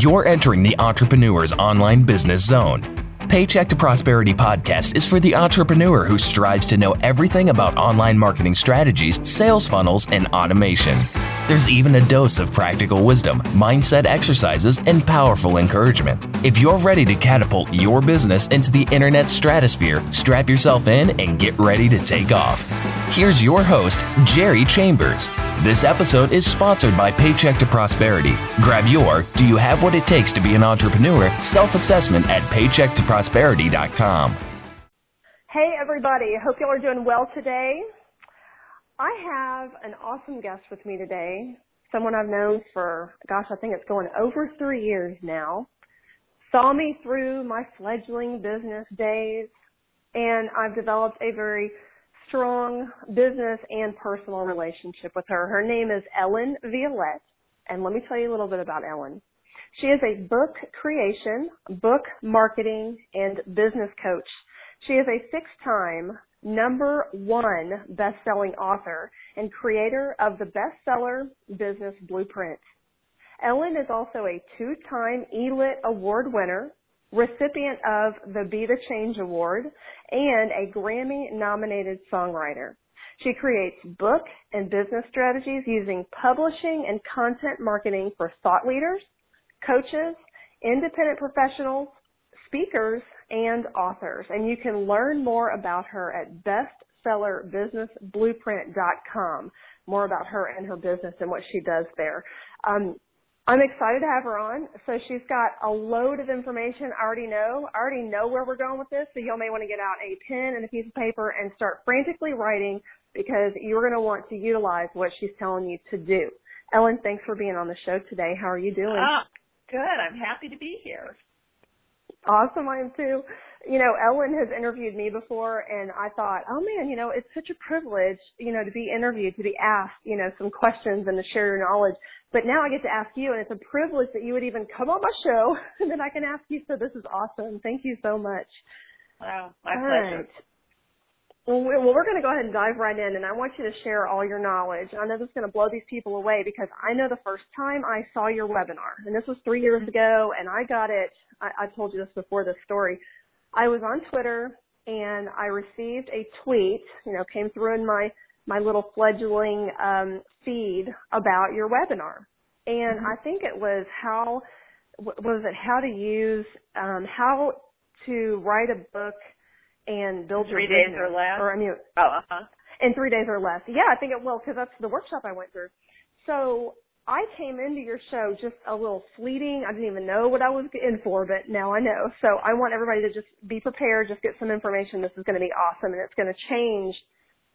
You're entering the Entrepreneur's Online Business Zone. Paycheck to Prosperity podcast is for the entrepreneur who strives to know everything about online marketing strategies, sales funnels, and automation. There's even a dose of practical wisdom, mindset exercises, and powerful encouragement. If you're ready to catapult your business into the internet stratosphere, strap yourself in and get ready to take off. Here's your host, Jerry Chambers. This episode is sponsored by Paycheck to Prosperity. Grab your Do You Have What It Takes to Be an Entrepreneur self assessment at paychecktoprosperity.com. Hey, everybody. Hope y'all are doing well today. I have an awesome guest with me today. Someone I've known for, gosh, I think it's going over three years now. Saw me through my fledgling business days, and I've developed a very strong business and personal relationship with her. Her name is Ellen Violette, and let me tell you a little bit about Ellen. She is a book creation, book marketing, and business coach. She is a six-time number one best-selling author and creator of the bestseller Business Blueprint. Ellen is also a two-time ELIT award winner recipient of the Be the Change Award, and a Grammy nominated songwriter. She creates book and business strategies using publishing and content marketing for thought leaders, coaches, independent professionals, speakers, and authors. And you can learn more about her at bestsellerbusinessblueprint.com. More about her and her business and what she does there. Um, I'm excited to have her on. So she's got a load of information I already know. I already know where we're going with this, so y'all may want to get out a pen and a piece of paper and start frantically writing because you're going to want to utilize what she's telling you to do. Ellen, thanks for being on the show today. How are you doing? Ah, good. I'm happy to be here. Awesome, I am too. You know, Ellen has interviewed me before and I thought, oh man, you know, it's such a privilege, you know, to be interviewed, to be asked, you know, some questions and to share your knowledge. But now I get to ask you and it's a privilege that you would even come on my show and then I can ask you. So this is awesome. Thank you so much. Wow, my All pleasure. right. Well, we- well, we're going to go ahead and dive right in, and I want you to share all your knowledge. I know this is going to blow these people away because I know the first time I saw your webinar, and this was three years ago, and I got it. I, I told you this before this story. I was on Twitter, and I received a tweet. You know, came through in my my little fledgling um, feed about your webinar, and I think it was how was it how to use um, how to write a book and build Three your days business. or less? Or I mean, Oh, uh-huh. in three days or less. Yeah, I think it will because that's the workshop I went through. So I came into your show just a little fleeting. I didn't even know what I was in for, but now I know. So I want everybody to just be prepared, just get some information. This is going to be awesome and it's going to change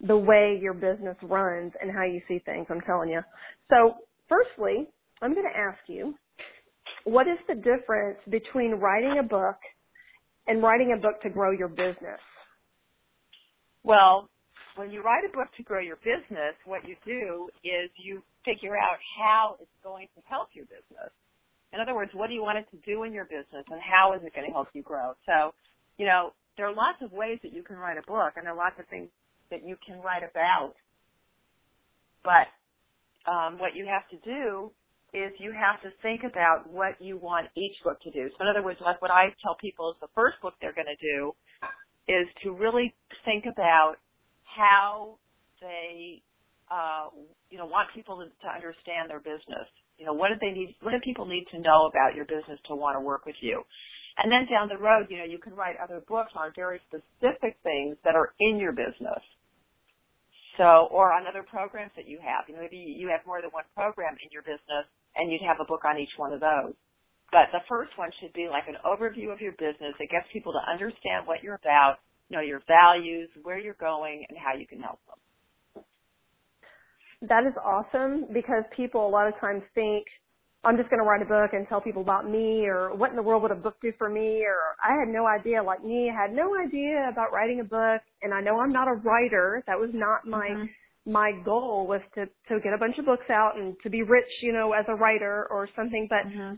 the way your business runs and how you see things. I'm telling you. So firstly, I'm going to ask you, what is the difference between writing a book and writing a book to grow your business? Well, when you write a book to grow your business, what you do is you figure out how it's going to help your business. In other words, what do you want it to do in your business and how is it going to help you grow? So, you know, there are lots of ways that you can write a book and there are lots of things that you can write about. But um, what you have to do is you have to think about what you want each book to do. So in other words, like what I tell people is the first book they're going to do is to really think about how they, uh, you know, want people to, to understand their business. You know, what do they need? What do people need to know about your business to want to work with you? And then down the road, you know, you can write other books on very specific things that are in your business. So, or on other programs that you have. You know, maybe you have more than one program in your business and you'd have a book on each one of those. But the first one should be like an overview of your business. It gets people to understand what you're about, know your values, where you're going, and how you can help them. That is awesome because people a lot of times think, I'm just going to write a book and tell people about me or what in the world would a book do for me or I had no idea like me, I had no idea about writing a book and I know I'm not a writer. That was not my Mm-hmm. My goal was to to get a bunch of books out and to be rich, you know, as a writer or something, but Mm-hmm.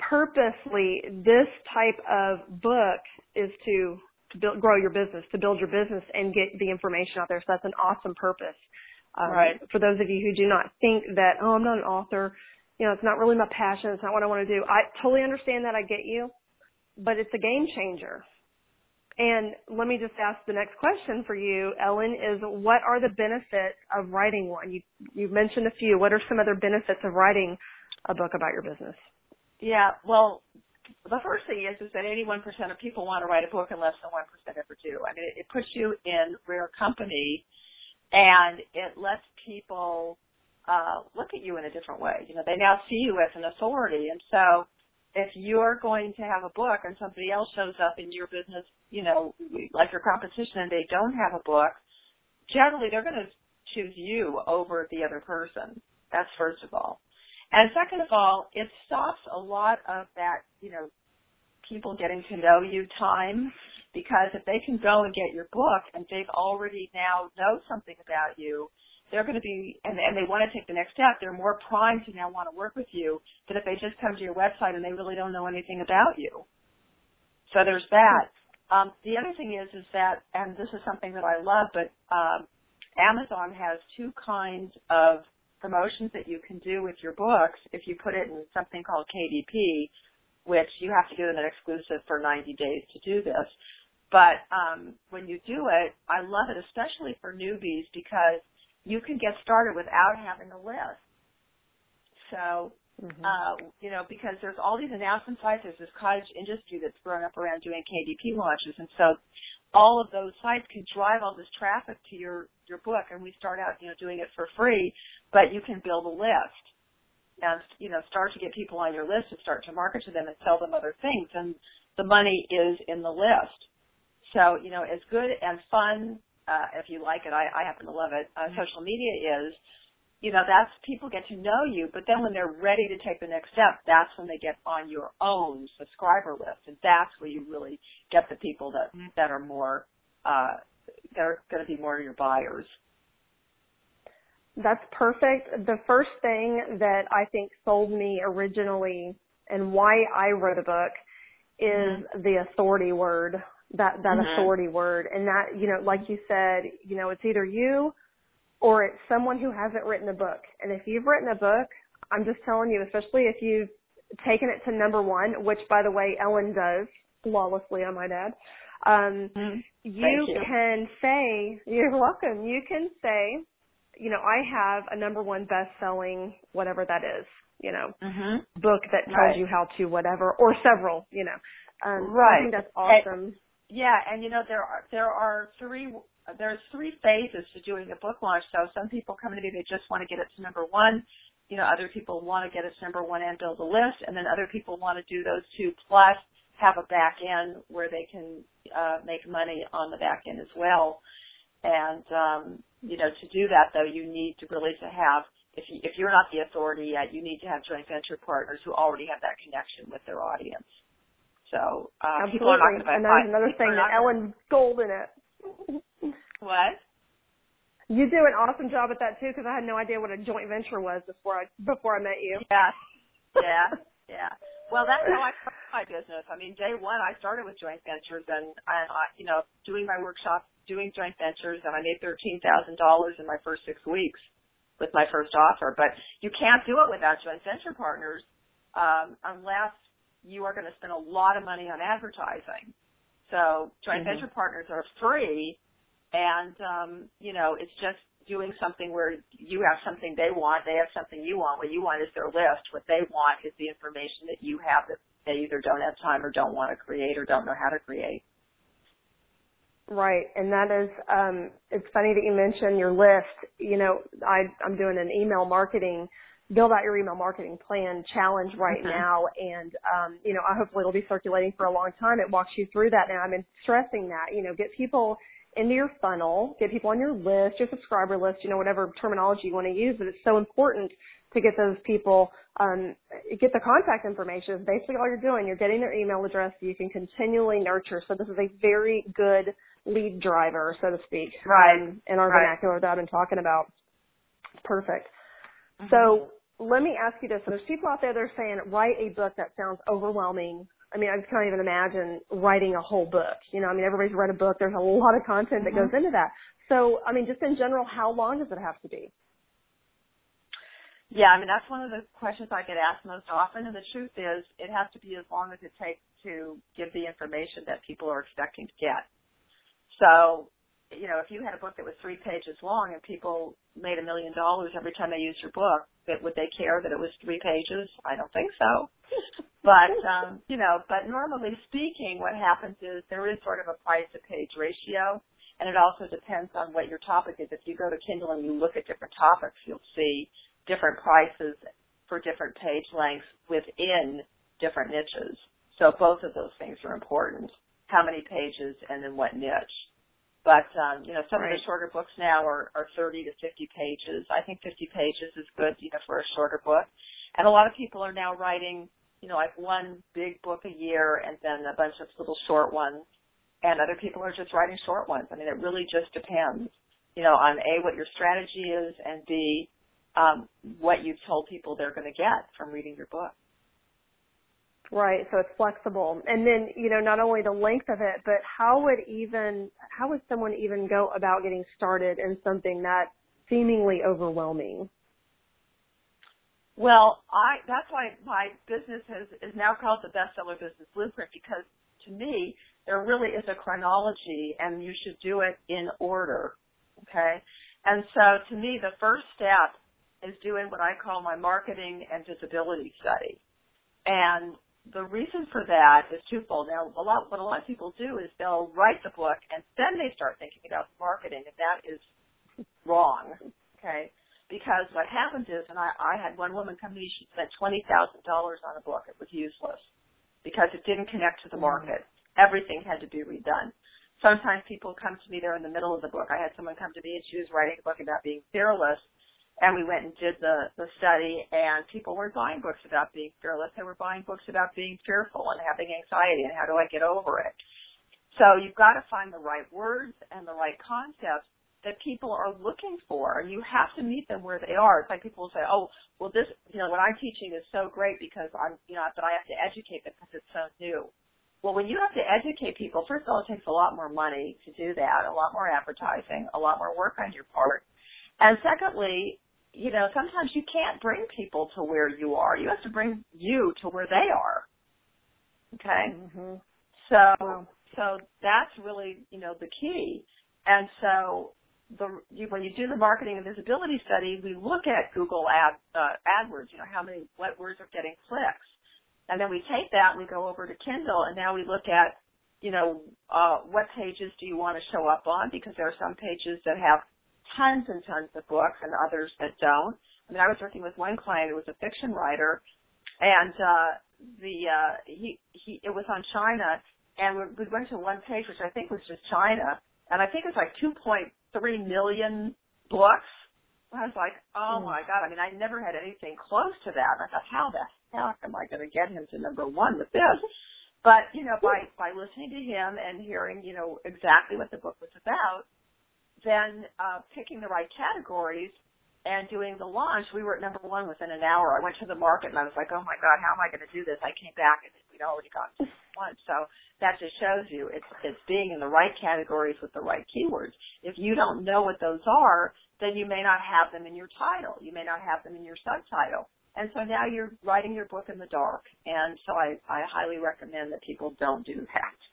purposely this type of book is to to build, grow your business, to build your business and get the information out there. So that's an awesome purpose. Um, Right. For those of you who do not think that, oh, I'm not an author, You know, it's not really my passion. It's not what I want to do. I totally understand that. I get you, but it's a game changer. And let me just ask the next question for you, Ellen, is what are the benefits of writing one? You you mentioned a few. What are some other benefits of writing a book about your business? Yeah, well, the first thing is is that 81% of people want to write a book and less than 1% ever do. I mean, it, it puts you in rare company and it lets people uh look at you in a different way. You know, they now see you as an authority and so if you're going to have a book and somebody else shows up in your business, you know, like your competition and they don't have a book, generally they're going to choose you over the other person. That's first of all. And second of all, it stops a lot of that, you know, people getting to know you time because if they can go and get your book and they've already now know something about you, they're going to be, and, and they want to take the next step, they're more primed to now want to work with you than if they just come to your website and they really don't know anything about you. So there's that. Um, the other thing is, is that, and this is something that I love, but um, Amazon has two kinds of promotions that you can do with your books if you put it in something called KDP, which you have to do an exclusive for 90 days to do this. But um, when you do it, I love it, especially for newbies, because you can get started without having a list. So, mm-hmm. uh, you know, because there's all these announcement sites, there's this cottage industry that's grown up around doing KDP launches, and so all of those sites can drive all this traffic to your your book. And we start out, you know, doing it for free, but you can build a list and you know start to get people on your list and start to market to them and sell them other things, and the money is in the list. So, you know, as good and fun uh, if you like it. I, I happen to love it. Uh, social media is, you know, that's people get to know you, but then when they're ready to take the next step, that's when they get on your own subscriber list, and that's where you really get the people that that are more uh, that are going to be more of your buyers. That's perfect. The first thing that I think sold me originally and why I wrote a book is mm-hmm. the authority word that that mm-hmm. authority word and that you know like you said you know it's either you or it's someone who hasn't written a book and if you've written a book i'm just telling you especially if you've taken it to number one which by the way ellen does flawlessly i might add um mm-hmm. you, you can say you're welcome you can say you know i have a number one best selling whatever that is you know mm-hmm. book that tells right. you how to whatever or several you know um right i think that's awesome yeah, and you know there are there are three there's three phases to doing a book launch. So some people come to me they just want to get it to number one. You know, other people want to get it to number one and build a list, and then other people want to do those two plus have a back end where they can uh, make money on the back end as well. And um, you know, to do that though, you need to really to have if you, if you're not the authority yet, you need to have joint venture partners who already have that connection with their audience. So uh, people are not going to buy. And that's another thing that Ellen's gold in it. what? You do an awesome job at that too, because I had no idea what a joint venture was before I before I met you. Yeah, yeah, yeah. Well, that's how I started my business. I mean, day one, I started with joint ventures, and I, I you know, doing my workshops, doing joint ventures, and I made thirteen thousand dollars in my first six weeks with my first offer. But you can't do it without joint venture partners um, unless you are going to spend a lot of money on advertising. So joint mm-hmm. venture partners are free and um, you know, it's just doing something where you have something they want, they have something you want. What you want is their list. What they want is the information that you have that they either don't have time or don't want to create or don't know how to create. Right, and that is um it's funny that you mentioned your list. You know, I I'm doing an email marketing build out your email marketing plan challenge right mm-hmm. now and um you know I hopefully it'll be circulating for a long time. It walks you through that now i've been stressing that you know get people into your funnel get people on your list your subscriber list you know whatever terminology you want to use but it's so important to get those people um get the contact information. Is basically all you're doing. You're getting their email address. So you can continually nurture. So this is a very good lead driver so to speak right. um, in our right. vernacular that i've been talking about. Perfect. Mm-hmm. so let me ask you this. There's people out there that are saying, write a book that sounds overwhelming. I mean, I just can't even imagine writing a whole book. You know, I mean, everybody's read a book. There's a lot of content that mm-hmm. goes into that. So, I mean, just in general, how long does it have to be? Yeah, I mean that's one of the questions I get asked most often, and the truth is, it has to be as long as it takes to give the information that people are expecting to get. So, you know, if you had a book that was three pages long and people made a million dollars every time they used your book, that would they care that it was three pages? I don't think so. but um, you know, but normally speaking, what happens is there is sort of a price to page ratio. And it also depends on what your topic is. If you go to Kindle and you look at different topics, you'll see different prices for different page lengths within different niches. So both of those things are important. How many pages and then what niche. But um, you know, some right. of the shorter books now are, are 30 to 50 pages. I think 50 pages is good, you know, for a shorter book. And a lot of people are now writing, you know, like one big book a year and then a bunch of little short ones. And other people are just writing short ones. I mean, it really just depends, you know, on a what your strategy is, and b um, what you've told people they're going to get from reading your book. Right, so it's flexible. And then, you know, not only the length of it, but how would even, how would someone even go about getting started in something that seemingly overwhelming? Well, I, that's why my business has, is now called the Bestseller Business Blueprint because to me, there really is a chronology and you should do it in order. Okay? And so to me, the first step is doing what I call my marketing and visibility study. And the reason for that is twofold. Now, a lot, what a lot of people do is they'll write the book and then they start thinking about marketing, and that is wrong. Okay, because what happens is, and I, I had one woman come to me, she spent twenty thousand dollars on a book. It was useless because it didn't connect to the market. Everything had to be redone. Sometimes people come to me, they're in the middle of the book. I had someone come to me and she was writing a book about being fearless, and we went and did the, the study and people weren't buying books about being fearless. They were buying books about being fearful and having anxiety and how do I get over it. So you've got to find the right words and the right concepts that people are looking for and you have to meet them where they are. It's like people will say, oh, well this, you know, what I'm teaching is so great because I'm, you know, but I have to educate them because it's so new. Well, when you have to educate people, first of all, it takes a lot more money to do that, a lot more advertising, a lot more work on your part. And secondly, you know, sometimes you can't bring people to where you are. You have to bring you to where they are. Okay? Mm-hmm. So, so that's really, you know, the key. And so the, you, when you do the marketing and visibility study, we look at Google ad, uh, AdWords, you know, how many, what words are getting clicks. And then we take that and we go over to Kindle and now we look at, you know, uh, what pages do you want to show up on because there are some pages that have tons and tons of books and others that don't. I mean, I was working with one client who was a fiction writer, and uh, the uh, he he it was on China, and we, we went to one page which I think was just China, and I think it was like 2.3 million books. I was like, oh mm. my god! I mean, I never had anything close to that. And I thought, how the heck am I going to get him to number one with this? But you know, by by listening to him and hearing, you know, exactly what the book was about, then uh, picking the right categories and doing the launch, we were at number one within an hour. I went to the market and I was like, oh my God, how am I going to do this? I came back and we'd already got one. So that just shows you it's, it's being in the right categories with the right keywords. If you don't know what those are, then you may not have them in your title. You may not have them in your subtitle. And so now you're writing your book in the dark. And so I, I highly recommend that people don't do that.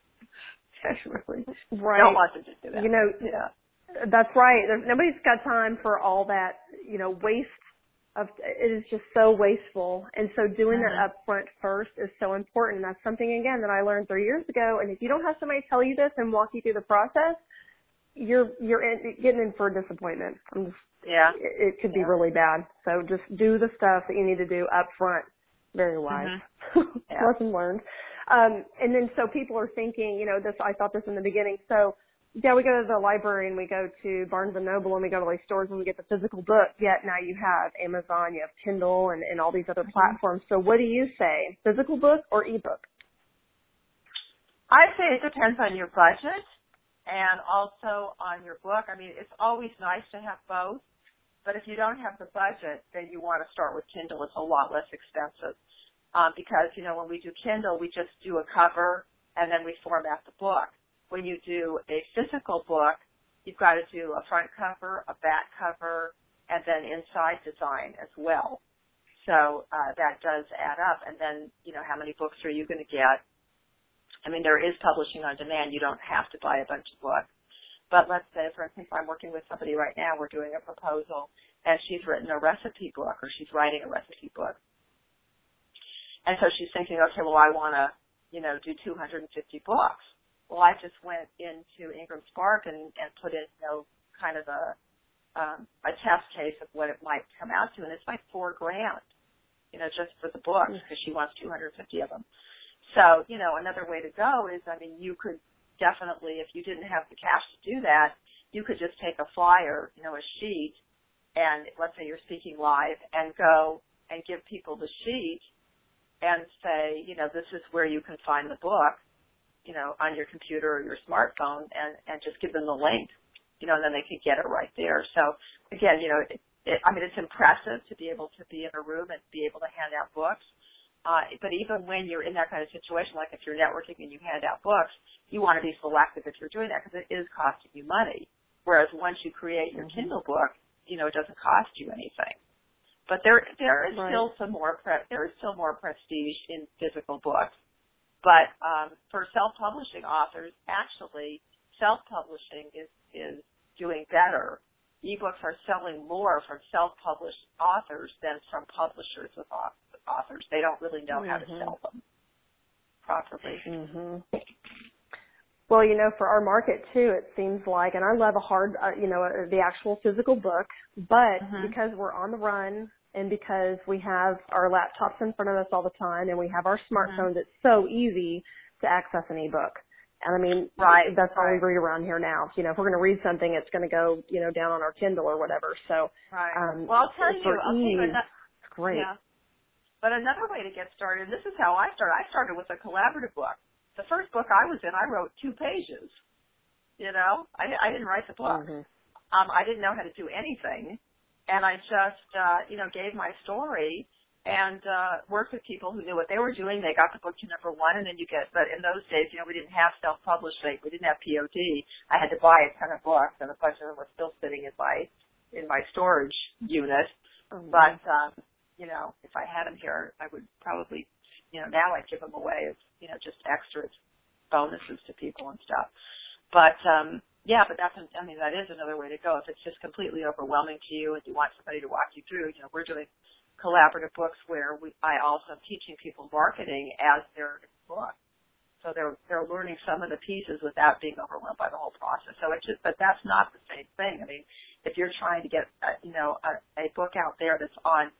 Right. Don't want them to do that. You know, yeah that's right. There's nobody's got time for all that, you know, waste of it is just so wasteful. And so doing that mm-hmm. up front first is so important. That's something again that I learned three years ago. And if you don't have somebody tell you this and walk you through the process, you're you're in, getting in for a disappointment. I'm just yeah. It, it could yeah. be really bad. So just do the stuff that you need to do up front. Very wise. Mm-hmm. Yeah. Lesson learned. Um, and then so people are thinking, you know, this I thought this in the beginning. So yeah, we go to the library and we go to Barnes and Noble and we go to these stores and we get the physical book. Yet now you have Amazon, you have Kindle, and, and all these other mm-hmm. platforms. So what do you say, physical book or ebook? I say it depends on your budget and also on your book. I mean, it's always nice to have both, but if you don't have the budget, then you want to start with Kindle. It's a lot less expensive um, because you know when we do Kindle, we just do a cover and then we format the book when you do a physical book, you've got to do a front cover, a back cover, and then inside design as well. So uh, that does add up. And then, you know, how many books are you going to get? I mean, there is publishing on demand. You don't have to buy a bunch of books. But let's say, for instance, I'm working with somebody right now. We're doing a proposal, and she's written a recipe book, or she's writing a recipe book. And so she's thinking, okay, well, I want to, you know, do 250 books. Well, I just went into Ingram Spark and, and put in, you know, kind of a um, a test case of what it might come out to, and it's like four grand, you know, just for the books because she wants 250 of them. So, you know, another way to go is, I mean, you could definitely, if you didn't have the cash to do that, you could just take a flyer, you know, a sheet, and let's say you're speaking live, and go and give people the sheet and say, you know, this is where you can find the book, you know, on your computer or your smartphone, and and just give them the link you know, and then they could get it right there. So again, you know, it, it, I mean, it's impressive to be able to be in a room and be able to hand out books. Uh, but even when you're in that kind of situation, like if you're networking and you hand out books, you want to be selective if you're doing that because it is costing you money. Whereas once you create your mm-hmm. Kindle book, you know, it doesn't cost you anything. But there, there is right. still some more, pre- there is still more prestige in physical books. But um, for self-publishing authors, actually, self-publishing is is doing better. Ebooks are selling more from self-published authors than from publishers with authors. They don't really know mm-hmm. how to mm-hmm. sell them properly. Mm-hmm. Well, you know, for our market too, it seems like, and I love a hard, uh, you know, uh, the actual physical book, but mm-hmm. because we're on the run and because we have our laptops in front of us all the time and we have our mm-hmm. smartphones, it's so easy to access an ebook. And I mean, right, that's all right. we read around here now. You know, if we're going to read something, it's going to go, you know, down on our Kindle or whatever. So, right. Um, well, I'll tell you, I'll ease, tell you that, it's great. Yeah. But another way to get started—and this is how I started. I started with a collaborative book. The first book I was in, I wrote two pages. You know, I, I didn't write the book. Mm-hmm. Um, I didn't know how to do anything, and I just, uh, you know, gave my story and uh, worked with people who knew what they were doing. They got the book to number one, and then you get. But in those days, you know, we didn't have self-publishing. We didn't have POD. I had to buy a ton of books, and a bunch of them were still sitting in my in my storage unit. Mm-hmm. But um, you know, if I had them here, I would probably, you know, now I'd give them away as you know, just extras, bonuses to people and stuff. But um, yeah, but that's I mean that is another way to go. If it's just completely overwhelming to you and you want somebody to walk you through, you know, we're doing collaborative books where we, I also am teaching people marketing as their book. So they're they're learning some of the pieces without being overwhelmed by the whole process. So it's just, but that's not the same thing. I mean, if you're trying to get a, you know a, a book out there that's on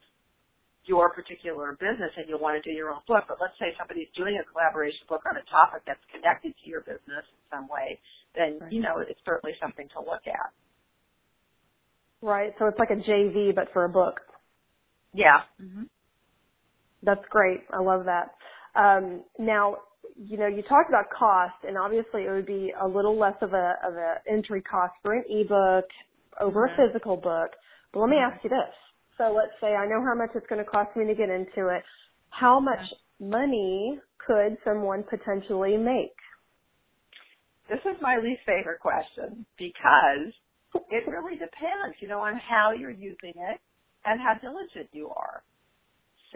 your particular business and you want to do your own book, but let's say somebody's doing a collaboration book on a topic that's connected to your business in some way, then right. you know it's certainly something to look at. Right. So it's like a JV but for a book. Yeah. Mm-hmm. That's great. I love that. Um, now, you know, you talked about cost, and obviously it would be a little less of a of an entry cost for an ebook over mm-hmm. a physical book. But let me mm-hmm. ask you this: so let's say I know how much it's going to cost me to get into it. How much money could someone potentially make? This is my least favorite question because it really depends, you know, on how you're using it and how diligent you are.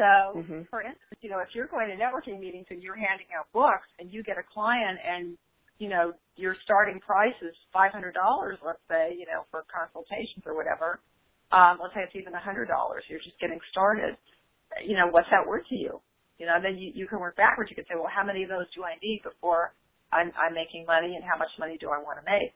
So, mm-hmm. for instance, you know, if you're going to networking meetings and you're handing out books and you get a client and, you know, your starting price is $500, let's say, you know, for consultations or whatever, um, let's say it's even $100, you're just getting started, you know, what's that worth to you? You know, then you, you can work backwards. You can say, well, how many of those do I need before I'm, I'm making money and how much money do I want to make?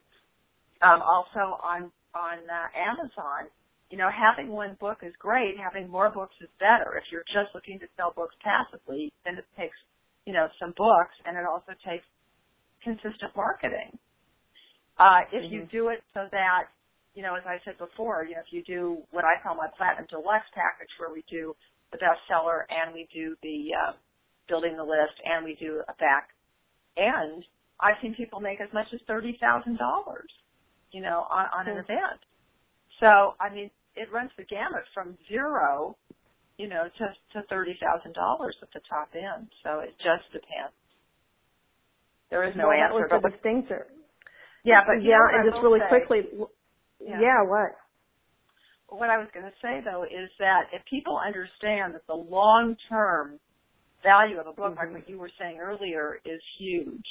Um, also on, on uh, Amazon, you know, having one book is great. Having more books is better. If you're just looking to sell books passively, then it takes, you know, some books and it also takes consistent marketing. Uh, if mm-hmm. you do it so that, you know, as I said before, you know, if you do what I call my platinum deluxe package where we do the bestseller and we do the, uh, building the list and we do a back end, I've seen people make as much as $30,000, you know, on, on an event. So, I mean, it runs the gamut from zero, you know, to to thirty thousand dollars at the top end. So it just depends. There is no well, answer. That was the distinction. Yeah, but yeah, and just really say, quickly. Yeah. yeah, what? what I was going to say though is that if people understand that the long term value of a book, mm-hmm. like what you were saying earlier, is huge,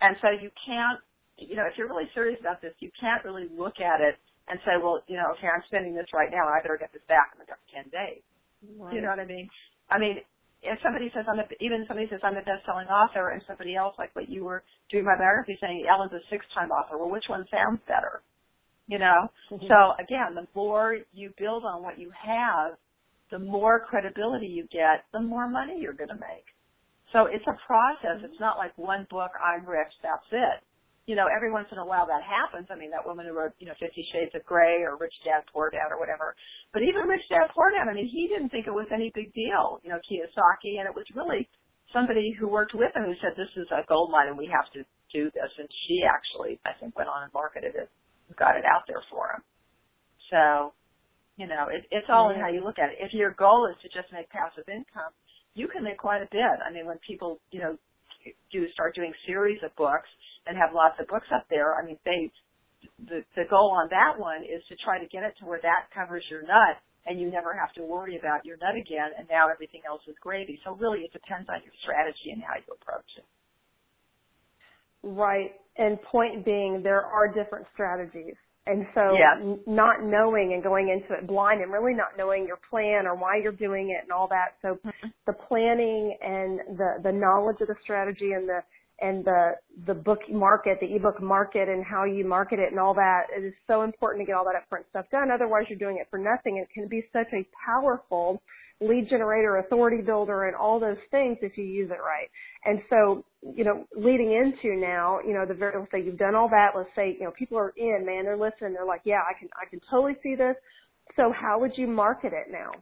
and so you can't, you know, if you're really serious about this, you can't really look at it and say, well, you know, okay, I'm spending this right now, and I better get this back in the next ten days. Right. You know what I mean? I mean, if somebody says I'm a, even somebody says I'm a best-selling author, and somebody else like what you were doing my biography saying Ellen's a six-time author, well, which one sounds better? You know. Mm-hmm. So again, the more you build on what you have, the more credibility you get, the more money you're going to make. So it's a process. It's not like one book, I'm rich, that's it you know, every once in a while that happens. I mean, that woman who wrote, you know, Fifty Shades of Grey or Rich Dad Poor Dad or whatever. But even Rich Dad Poor Dad, I mean, he didn't think it was any big deal, you know, Kiyosaki, and it was really somebody who worked with him who said, this is a gold mine and we have to do this. And she actually, I think, went on and marketed it, and got it out there for him. So, you know, it, it's all in how you look at it. If your goal is to just make passive income, you can make quite a bit. I mean, when people, you know, do start doing series of books, and have lots of books up there. I mean, they the the goal on that one is to try to get it to where that covers your nut and you never have to worry about your nut again and now everything else is gravy. So really it depends on your strategy and how you approach it. Right. And point being there are different strategies. And so n- not knowing and going into it blind and really not knowing your plan or why you're doing it and all that. So mm-hmm. the planning and the, the knowledge of the strategy and the, and the the book market, the ebook market, and how you market it and all that. It is so important to get all that upfront stuff done. Otherwise, you're doing it for nothing. It can be such a powerful lead generator, authority builder, and all those things if you use it right. And so, you know, leading into now, you know, the very let's say you've done all that. Let's say, you know, people are in, man, they're listening. They're like, yeah, I can, I can totally see this. So, how would you market it now?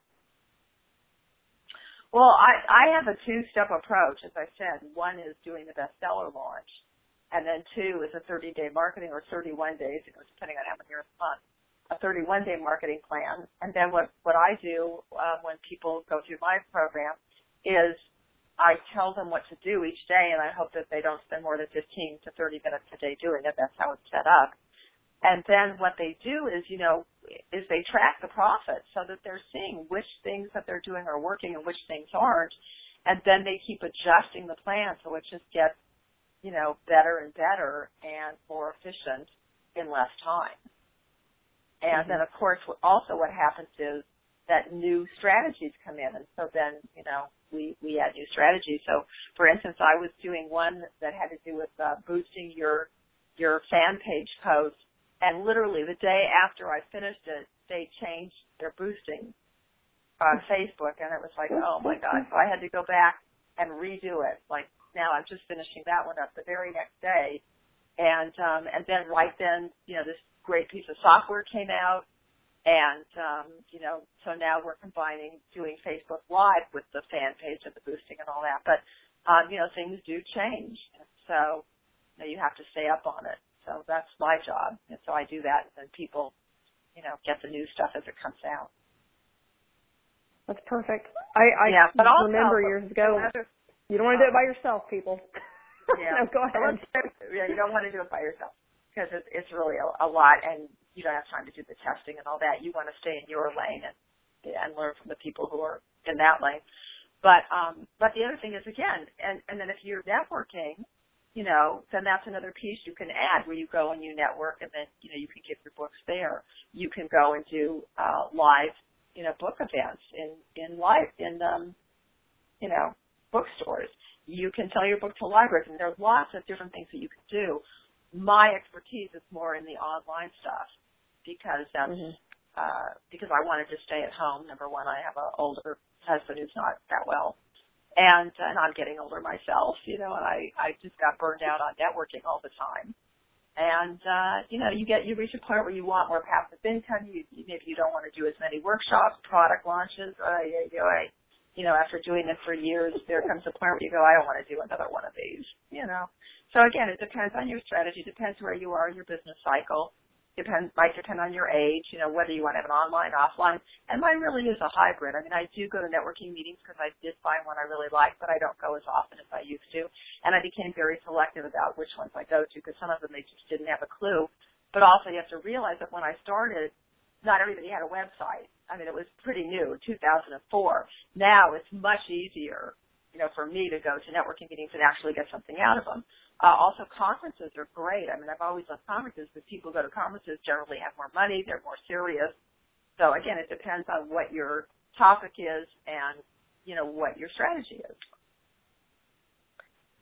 Well, I, I have a two-step approach, as I said. One is doing the bestseller launch, and then two is a 30-day marketing or 31 days, depending on how many years a month, a 31-day marketing plan. And then what, what I do um, when people go through my program is I tell them what to do each day, and I hope that they don't spend more than 15 to 30 minutes a day doing it. That's how it's set up. And then what they do is, you know, is they track the profits so that they're seeing which things that they're doing are working and which things aren't. And then they keep adjusting the plan so it just gets, you know, better and better and more efficient in less time. And mm-hmm. then of course also what happens is that new strategies come in and so then, you know, we, we add new strategies. So for instance, I was doing one that had to do with uh, boosting your your fan page posts and literally the day after I finished it, they changed their boosting on Facebook, and it was like, oh my god! So I had to go back and redo it. Like now, I'm just finishing that one up the very next day, and um, and then right then, you know, this great piece of software came out, and um, you know, so now we're combining doing Facebook Live with the fan page and the boosting and all that. But um, you know, things do change, so you, know, you have to stay up on it. So that's my job. And so I do that and then people, you know, get the new stuff as it comes out. That's perfect. I, I yeah, but also, remember years ago, you don't want to do it by yourself, people. Yeah. no, go ahead. Yeah, you don't want to do it by yourself because it, it's really a, a lot and you don't have time to do the testing and all that. You want to stay in your lane and, and learn from the people who are in that lane. But, um, but the other thing is again, and, and then if you're networking, you know, then that's another piece you can add where you go and you network and then, you know, you can get your books there. You can go and do, uh, live, you know, book events in, in live, in, um, you know, bookstores. You can sell your book to libraries and there's lots of different things that you can do. My expertise is more in the online stuff because that's, mm-hmm. uh, because I wanted to stay at home. Number one, I have an older husband who's not that well and and I'm getting older myself, you know, and I I just got burned out on networking all the time. And uh, you know, you get you reach a point where you want more passive income. You, you maybe you don't want to do as many workshops, product launches. Uh, you, you, I, you know, after doing this for years, there comes a point where you go, I don't want to do another one of these. You know, so again, it depends on your strategy. Depends where you are in your business cycle depends might depend on your age, you know, whether you want to have an online, offline. And mine really is a hybrid. I mean, I do go to networking meetings because I did find one I really like, but I don't go as often as I used to. And I became very selective about which ones I go to because some of them they just didn't have a clue. But also you have to realize that when I started, not everybody had a website. I mean, it was pretty new, 2004. Now it's much easier, you know, for me to go to networking meetings and actually get something out of them. Uh, also, conferences are great. I mean, I've always loved conferences, but people who go to conferences generally have more money, they're more serious. So again, it depends on what your topic is and, you know, what your strategy is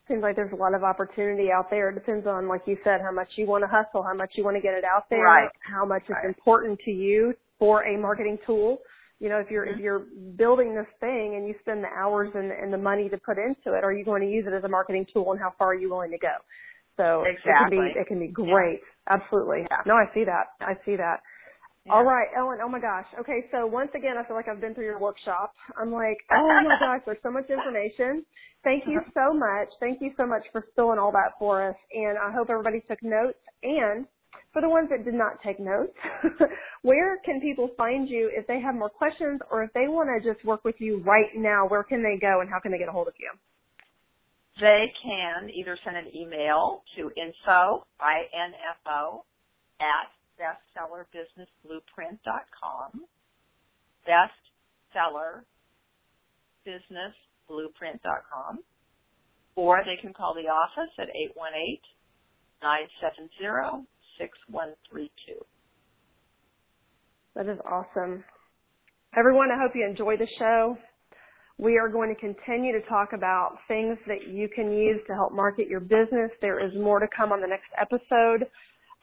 seems like there's a lot of opportunity out there. It depends on, like you said, how much you want to hustle, how much you want to get it out there, right. how much right. it's important to you for a marketing tool. You know, if you're mm-hmm. if you're building this thing and you spend the hours and, and the money to put into it, are you going to use it as a marketing tool, and how far are you willing to go? So exactly. it can be it can be great. Yeah. Absolutely. Yeah. No, I see that. I see that. Yeah. All right, Ellen. Oh my gosh. Okay, so once again, I feel like I've been through your workshop. I'm like, oh my gosh, there's so much information. Thank you so much. Thank you so much for spilling all that for us. And I hope everybody took notes. And for the ones that did not take notes, where can people find you if they have more questions or if they want to just work with you right now? Where can they go and how can they get a hold of you? They can either send an email to info, I-N-F-O, at bestsellerbusinessblueprint.com. Bestsellerbussinessblueprint.com. Or they can call the office at 818-970-6132. That is awesome. Everyone, I hope you enjoy the show. We are going to continue to talk about things that you can use to help market your business. There is more to come on the next episode.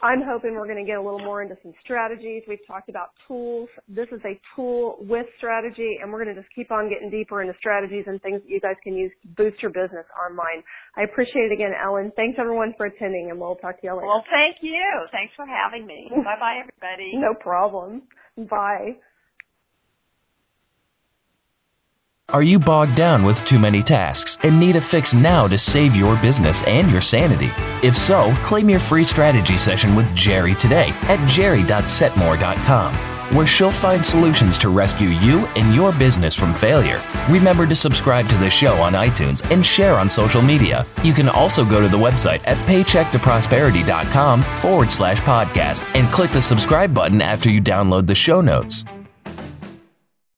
I'm hoping we're going to get a little more into some strategies. We've talked about tools. This is a tool with strategy, and we're going to just keep on getting deeper into strategies and things that you guys can use to boost your business online. I appreciate it again, Ellen. Thanks everyone for attending, and we'll talk to you later. Well, thank you. Thanks for having me. bye bye, everybody. No problem. Bye. Are you bogged down with too many tasks and need a fix now to save your business and your sanity? If so, claim your free strategy session with Jerry today at jerry.setmore.com, where she'll find solutions to rescue you and your business from failure. Remember to subscribe to the show on iTunes and share on social media. You can also go to the website at paychecktoprosperity.com forward slash podcast and click the subscribe button after you download the show notes.